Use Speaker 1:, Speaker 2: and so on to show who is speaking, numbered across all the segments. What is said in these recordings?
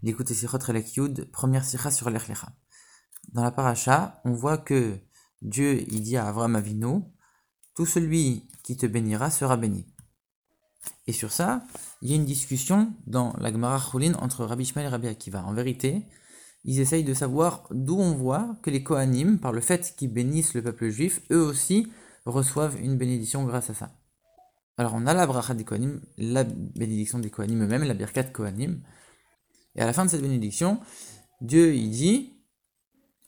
Speaker 1: L'écoute Sichot Yud, première sikha sur l'Echlecha. Dans la paracha, on voit que Dieu il dit à Avraham Avinu, tout celui qui te bénira sera béni. Et sur ça, il y a une discussion dans la Gemara Choulin entre Rabbi Ishmael et Rabbi Akiva. En vérité, ils essayent de savoir d'où on voit que les Kohanim, par le fait qu'ils bénissent le peuple juif, eux aussi reçoivent une bénédiction grâce à ça. Alors on a la bracha des Kohanim, la bénédiction des Kohanim eux-mêmes, la birkat Kohanim, et à la fin de cette bénédiction, Dieu il dit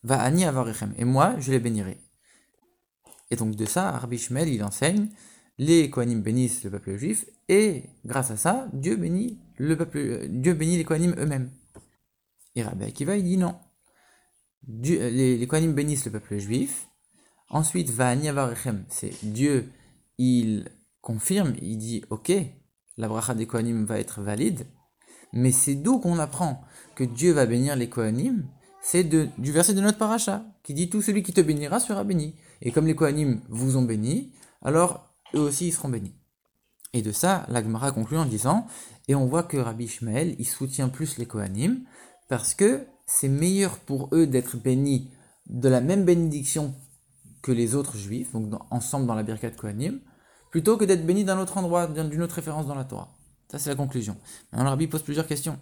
Speaker 1: Va ani avarechem. Et moi, je les bénirai. Et donc de ça, Rabbi Shmuel, il enseigne les Kohanim bénissent le peuple juif, et grâce à ça, Dieu bénit, le peuple, Dieu bénit les Kohanim eux-mêmes. Et Rabbi Akiva, il dit non. les, les Kohanim bénissent le peuple juif. Ensuite, va ani avarechem. C'est Dieu, il confirme, il dit ok, la bracha des Kohanim va être valide. Mais c'est d'où qu'on apprend que Dieu va bénir les Kohanim? C'est du verset de notre paracha, qui dit Tout celui qui te bénira sera béni. Et comme les Kohanim vous ont béni, alors eux aussi ils seront bénis. Et de ça, l'Agmara conclut en disant Et on voit que Rabbi Ishmael, il soutient plus les Kohanim, parce que c'est meilleur pour eux d'être bénis de la même bénédiction que les autres juifs, donc ensemble dans la Birkat Kohanim, plutôt que d'être bénis d'un autre endroit, d'une autre référence dans la Torah. Ça, c'est la conclusion. Maintenant, le rabbi pose plusieurs questions.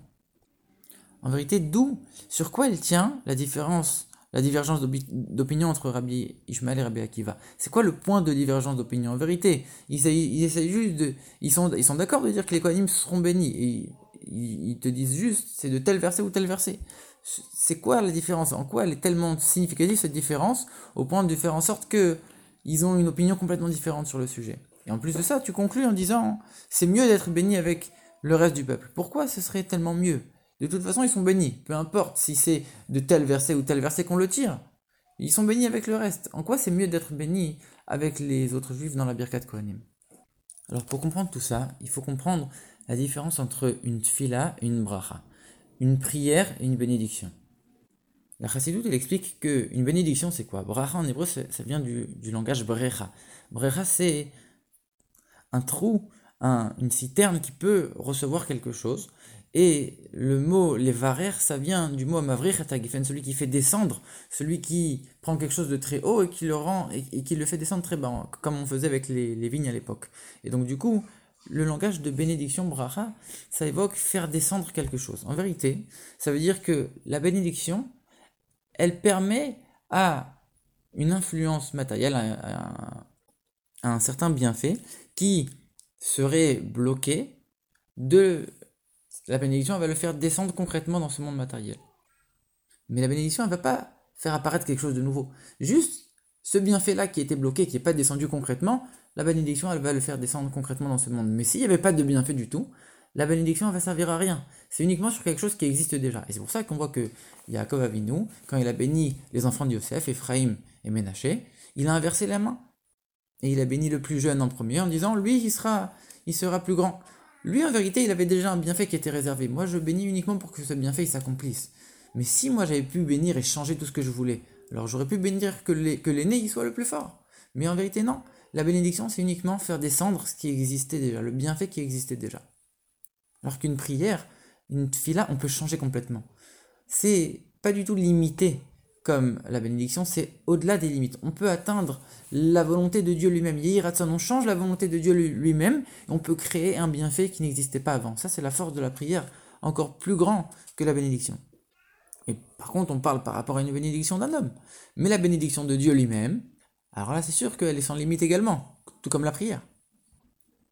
Speaker 1: En vérité, d'où, sur quoi elle tient la différence, la divergence d'opinion entre Rabbi Ishmael et Rabbi Akiva? C'est quoi le point de divergence d'opinion? En vérité, ils, juste de. Ils sont, ils sont d'accord de dire que les Kohanim seront bénis. Et ils, te disent juste, c'est de tel verset ou tel verset. C'est quoi la différence? En quoi elle est tellement significative cette différence au point de faire en sorte que ils ont une opinion complètement différente sur le sujet? Et en plus de ça, tu conclus en disant c'est mieux d'être béni avec le reste du peuple. Pourquoi ce serait tellement mieux? De toute façon, ils sont bénis. Peu importe si c'est de tel verset ou tel verset qu'on le tire. Ils sont bénis avec le reste. En quoi c'est mieux d'être béni avec les autres juifs dans la Birkat Kohanim? Alors pour comprendre tout ça, il faut comprendre la différence entre une tfila et une bracha. Une prière et une bénédiction. La Chassidut, elle explique qu'une bénédiction, c'est quoi? Bracha en hébreu, ça, vient du, du langage brecha. Brecha, c'est un trou, une citerne qui peut recevoir quelque chose. Et le mot les varer, ça vient du mot mavrir celui qui fait descendre, celui qui prend quelque chose de très haut et qui le rend et, qui le fait descendre très bas, comme on faisait avec les, vignes à l'époque. Et donc du coup, le langage de bénédiction bracha, ça évoque faire descendre quelque chose. En vérité, ça veut dire que la bénédiction, elle permet à une influence matérielle, à un certain bienfait, qui serait bloqué de la bénédiction, va le faire descendre concrètement dans ce monde matériel. Mais la bénédiction, elle va pas faire apparaître quelque chose de nouveau. Juste ce bienfait-là qui était bloqué, qui n'est pas descendu concrètement, la bénédiction, elle va le faire descendre concrètement dans ce monde. Mais s'il n'y avait pas de bienfait du tout, la bénédiction, elle va servir à rien. C'est uniquement sur quelque chose qui existe déjà. Et c'est pour ça qu'on voit que Yaakov Avinu, quand il a béni les enfants de Yosef, Ephraim et Ménaché, il a inversé la main. Et il a béni le plus jeune en premier en disant lui il sera il sera plus grand. Lui en vérité il avait déjà un bienfait qui était réservé. Moi je bénis uniquement pour que ce bienfait s'accomplisse. Mais si moi j'avais pu bénir et changer tout ce que je voulais, alors j'aurais pu bénir que l'aîné il soit le plus fort. Mais en vérité non. La bénédiction c'est uniquement faire descendre ce qui existait déjà, le bienfait qui existait déjà. Alors qu'une prière, une fila, on peut changer complètement. C'est pas du tout limité comme la bénédiction, c'est au-delà des limites. On peut atteindre la volonté de Dieu lui-même. on change la volonté de Dieu lui-même, on peut créer un bienfait qui n'existait pas avant. Ça, c'est la force de la prière, encore plus grand que la bénédiction. Et par contre, on parle par rapport à une bénédiction d'un homme. Mais la bénédiction de Dieu lui-même, alors là, c'est sûr qu'elle est sans limite également, tout comme la prière.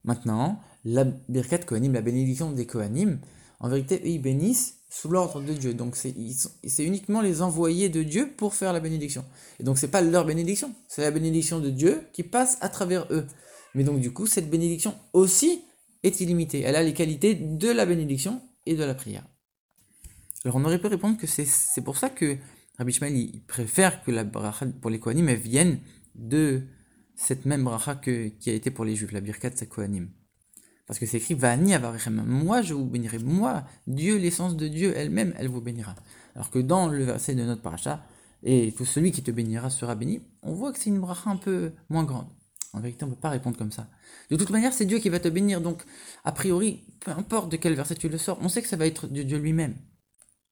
Speaker 1: Maintenant, la Birkat Kohanim, la bénédiction des Kohanim, en vérité, ils bénissent sous l'ordre de Dieu. Donc c'est uniquement les envoyés de Dieu pour faire la bénédiction. Et donc c'est pas leur bénédiction, c'est la bénédiction de Dieu qui passe à travers eux. Mais donc du coup, cette bénédiction aussi est illimitée. Elle a les qualités de la bénédiction et de la prière. Alors on aurait pu répondre que c'est pour ça que Rabbi Shmuel il préfère que la bracha pour les Kohanim vienne de cette même bracha qui a été pour les Juifs, la birkat Kohanim. Parce que c'est écrit Vani avarichem. Moi, je vous bénirai. Moi, Dieu, l'essence de Dieu elle-même, elle vous bénira. Alors que dans le verset de notre paracha, et tout celui qui te bénira sera béni, on voit que c'est une bracha un peu moins grande. En vérité, on ne peut pas répondre comme ça. De toute manière, c'est Dieu qui va te bénir. Donc, a priori, peu importe de quel verset tu le sors, on sait que ça va être de Dieu lui-même.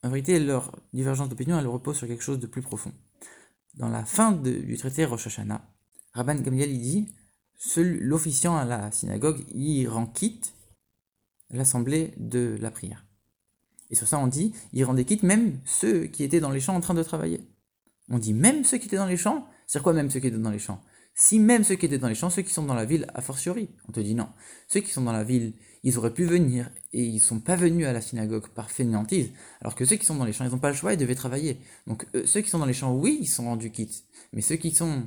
Speaker 1: En vérité, leur divergence d'opinion, elle repose sur quelque chose de plus profond. Dans la fin du traité Rosh Hashanah, Rabban Gamliel dit l'officiant à la synagogue, il rend quitte l'assemblée de la prière. Et sur ça, on dit, il rendait quitte même ceux qui étaient dans les champs en train de travailler. On dit même ceux qui étaient dans les champs C'est quoi même ceux qui étaient dans les champs? Si même ceux qui étaient dans les champs, ceux qui sont dans la ville, a fortiori, on te dit non. Ceux qui sont dans la ville, ils auraient pu venir et ils ne sont pas venus à la synagogue par fainéantise, alors que ceux qui sont dans les champs, ils n'ont pas le choix, ils devaient travailler. Donc ceux qui sont dans les champs, oui, ils sont rendus quittes, mais ceux qui sont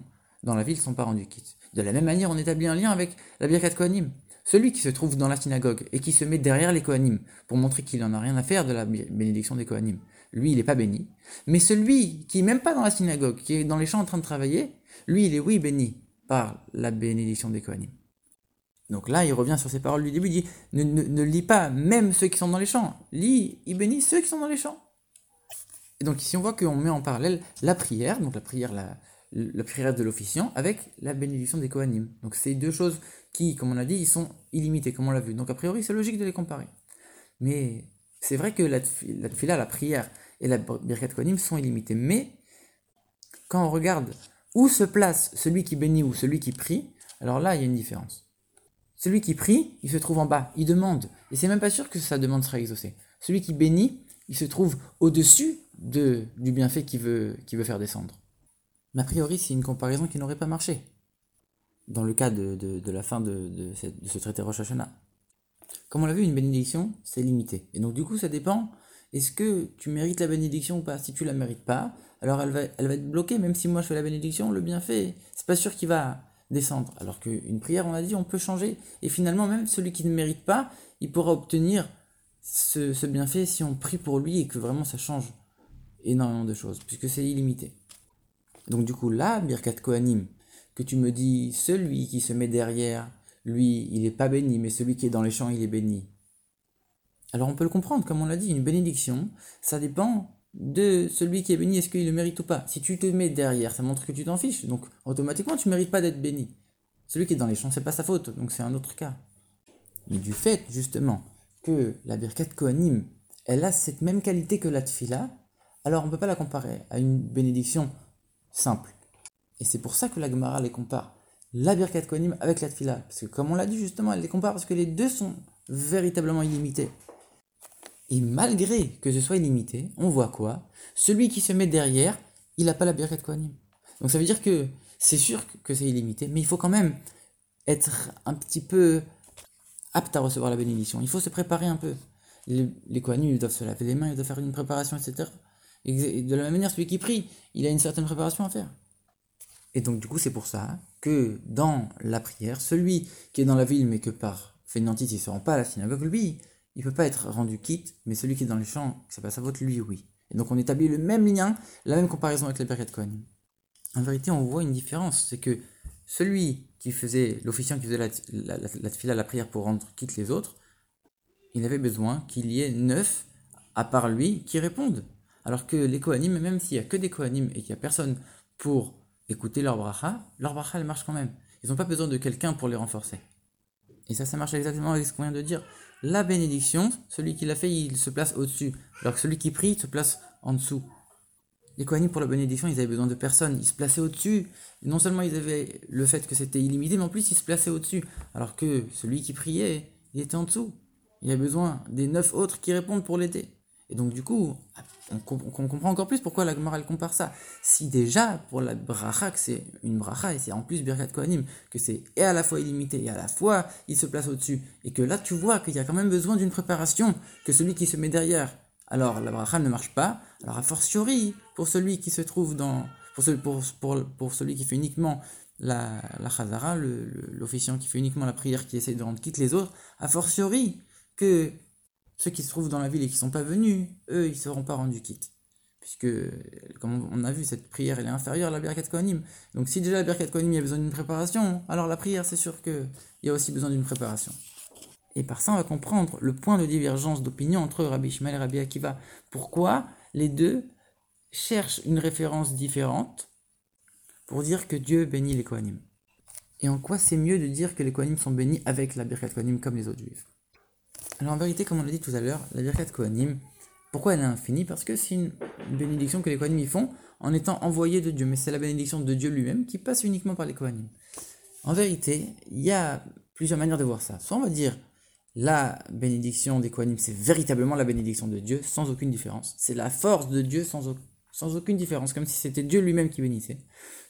Speaker 1: dans la ville sont pas rendus quittes. De la même manière, on établit un lien avec la Birkat Kohanim. Celui qui se trouve dans la synagogue et qui se met derrière les Kohanim pour montrer qu'il n'en a rien à faire de la bénédiction des Kohanim, lui, il n'est pas béni. Mais celui qui n'est même pas dans la synagogue, qui est dans les champs en train de travailler, lui, il est oui béni par la bénédiction des Kohanim. Donc là, il revient sur ses paroles du début, il dit ne, ne, lis pas même ceux qui sont dans les champs, lis, il bénit ceux qui sont dans les champs. Et donc ici, on voit qu'on met en parallèle la prière, donc la prière, la, la prière de l'officiant avec la bénédiction des Kohanim. Donc c'est deux choses qui, comme on a dit, ils sont illimitées, comme on l'a vu. Donc a priori, c'est logique de les comparer. Mais c'est vrai que la, la la prière et la Birkat Kohanim sont illimitées. Mais quand on regarde où se place celui qui bénit ou celui qui prie, alors là, il y a une différence. Celui qui prie, il se trouve en bas, il demande. Et c'est même pas sûr que sa demande sera exaucée. Celui qui bénit, il se trouve au-dessus de, du bienfait qu'il veut, veut faire descendre. Mais a priori, c'est une comparaison qui n'aurait pas marché dans le cas de, la fin de, ce traité Rosh Hashanah. Comme on l'a vu, une bénédiction, c'est limité. Et donc du coup, ça dépend, est-ce que tu mérites la bénédiction ou pas? Si tu la mérites pas, alors elle va, être bloquée, même si moi je fais la bénédiction, le bienfait, c'est pas sûr qu'il va descendre. Alors qu'une prière, on a dit, on peut changer. Et finalement, même celui qui ne mérite pas, il pourra obtenir ce bienfait si on prie pour lui et que vraiment ça change énormément de choses, puisque c'est illimité. Donc du coup, là, Birkat Kohanim, que tu me dis, celui qui se met derrière, lui, il n'est pas béni, mais celui qui est dans les champs, il est béni. Alors on peut le comprendre, comme on l'a dit, une bénédiction, ça dépend de celui qui est béni, est-ce qu'il le mérite ou pas. Si tu te mets derrière, ça montre que tu t'en fiches, donc automatiquement tu ne mérites pas d'être béni. Celui qui est dans les champs, c'est pas sa faute, donc c'est un autre cas. Mais du fait, justement, que la Birkat Kohanim, elle a cette même qualité que la Tfila, alors on ne peut pas la comparer à une bénédiction simple. Et c'est pour ça que la Gemara les compare, la Birkat Kohanim avec la Tfila. Parce que comme on l'a dit justement, elle les compare parce que les deux sont véritablement illimités. Et malgré que ce soit illimité, on voit quoi? Celui qui se met derrière, il n'a pas la Birkat Kohanim. Donc ça veut dire que c'est sûr que c'est illimité, mais il faut quand même être un petit peu apte à recevoir la bénédiction. Il faut se préparer un peu. Les, les Kohanim, ils doivent se laver les mains, ils doivent faire une préparation, etc. De la même manière, celui qui prie, il a une certaine préparation à faire. Et donc, du coup, c'est pour ça que dans la prière, celui qui est dans la ville, mais que par fainéantise, il ne se rend pas à la synagogue, lui, il ne peut pas être rendu quitte, mais celui qui est dans les champs, c'est pas sa faute, lui, oui. Et donc, on établit le même lien, la même comparaison avec la période Kohen. En vérité, on voit une différence, c'est que celui qui faisait, l'officiant qui faisait la, la, la, la prière pour rendre quitte les autres, il avait besoin qu'il y ait neuf, à part lui, qui répondent. Alors que les Kohanim, même s'il n'y a que des Kohanim et qu'il n'y a personne pour écouter leur bracha, leur bracha elle marche quand même. Ils n'ont pas besoin de quelqu'un pour les renforcer. Et ça, ça marche exactement avec ce qu'on vient de dire. La bénédiction, celui qui l'a fait, il se place au-dessus. Alors que celui qui prie se place en dessous. Les Kohanim, pour la bénédiction, ils avaient besoin de personne. Ils se plaçaient au-dessus. Non seulement ils avaient le fait que c'était illimité, mais en plus ils se plaçaient au-dessus. Alors que celui qui priait, il était en dessous. Il a besoin des neuf autres qui répondent pour l'aider. Et donc du coup, on, comprend encore plus pourquoi la Gemara compare ça. Si déjà pour la bracha que c'est une bracha et c'est en plus Birkat Kohanim que c'est et à la fois illimité et à la fois il se place au-dessus et que là tu vois qu'il y a quand même besoin d'une préparation que celui qui se met derrière. Alors la bracha ne marche pas. Alors a fortiori pour celui qui se trouve dans pour, celui, pour, pour, pour celui qui fait uniquement la, la chazara, l'officiant qui fait uniquement la prière qui essaie de rendre quitte les autres, a fortiori que ceux qui se trouvent dans la ville et qui ne sont pas venus, eux, ils ne seront pas rendus quittes. Puisque, comme on a vu, cette prière, elle est inférieure à la Birkat Kohanim. Donc si déjà la Birkat Kohanim, il a besoin d'une préparation, alors la prière, c'est sûr qu'il y a aussi besoin d'une préparation. Et par ça, on va comprendre le point de divergence d'opinion entre Rabbi Ishmael et Rabbi Akiva. Pourquoi les deux cherchent une référence différente pour dire que Dieu bénit les Kohanim? Et en quoi c'est mieux de dire que les Kohanim sont bénis avec la Birkat Kohanim comme les autres juifs? Alors en vérité, comme on l'a dit tout à l'heure, la Birkat Kohanim, Pourquoi elle est infinie? Parce que c'est une bénédiction que les Kohanim y font en étant envoyés de Dieu. Mais c'est la bénédiction de Dieu lui-même qui passe uniquement par les Kohanim. En vérité, il y a plusieurs manières de voir ça. Soit on va dire la bénédiction des Kohanim, c'est véritablement la bénédiction de Dieu, sans aucune différence. C'est la force de Dieu sans, sans aucune différence, comme si c'était Dieu lui-même qui bénissait.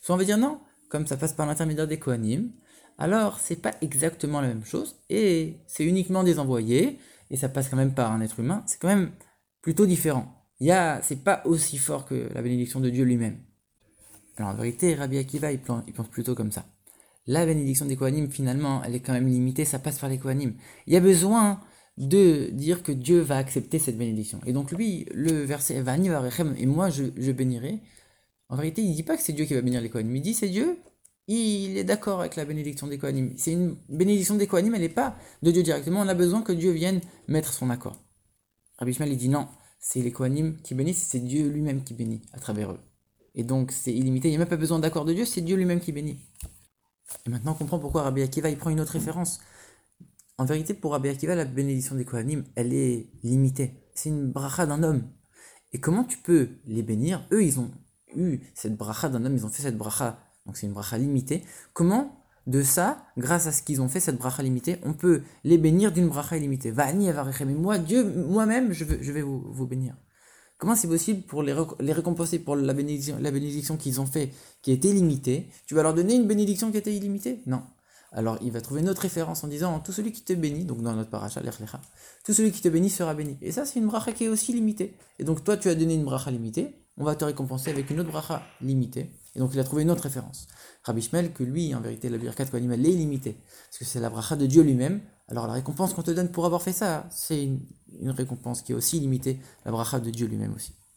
Speaker 1: Soit on va dire non, comme ça passe par l'intermédiaire des Kohanim, alors c'est pas exactement la même chose, et c'est uniquement des envoyés, et ça passe quand même par un être humain, c'est quand même plutôt différent. Il y a, c'est pas aussi fort que la bénédiction de Dieu lui-même. Alors en vérité, Rabbi Akiva, il pense plutôt comme ça la bénédiction des Kohanim, finalement, elle est quand même limitée, ça passe par les Kohanim. Il y a besoin de dire que Dieu va accepter cette bénédiction. Et donc lui, le verset et moi je, je, bénirai. En vérité, il ne dit pas que c'est Dieu qui va bénir les Kohanim, il dit c'est Dieu, il est d'accord avec la bénédiction des Kohanim. C'est une bénédiction des Kohanim, elle n'est pas de Dieu directement, on a besoin que Dieu vienne mettre son accord. Rabbi Ishmael, il dit non, c'est les Kohanim qui bénissent, c'est Dieu lui-même qui bénit à travers eux. Et donc c'est illimité, il n'y a même pas besoin d'accord de Dieu, c'est Dieu lui-même qui bénit. Et maintenant, on comprend pourquoi Rabbi Akiva il prend une autre référence. En vérité, pour Rabbi Akiva, la bénédiction des Kohanim, elle est limitée. C'est une bracha d'un homme. Et comment tu peux les bénir? Eux, ils ont eu cette bracha d'un homme, ils ont fait cette bracha, donc c'est une bracha limitée. Comment, de ça, grâce à ce qu'ils ont fait, cette bracha limitée, on peut les bénir d'une bracha illimitée? Vani Mais moi, Dieu, moi-même, je, vais vous, bénir. Comment c'est possible pour les, récompenser pour la bénédiction, qu'ils ont fait, qui était limitée Tu vas leur donner une bénédiction qui était illimitée? Non. Alors il va trouver une autre référence en disant tout celui qui te bénit, donc dans notre paracha, tout celui qui te bénit sera béni. Et ça, c'est une bracha qui est aussi limitée. Et donc toi, tu as donné une bracha limitée, on va te récompenser avec une autre bracha limitée. Et donc il a trouvé une autre référence. Rabbi Shmuel, que lui, en vérité, la birkat Kohanim, elle est limitée. Parce que c'est la bracha de Dieu lui-même. Alors la récompense qu'on te donne pour avoir fait ça, c'est une, une récompense qui est aussi limitée, la bracha de Dieu lui-même aussi.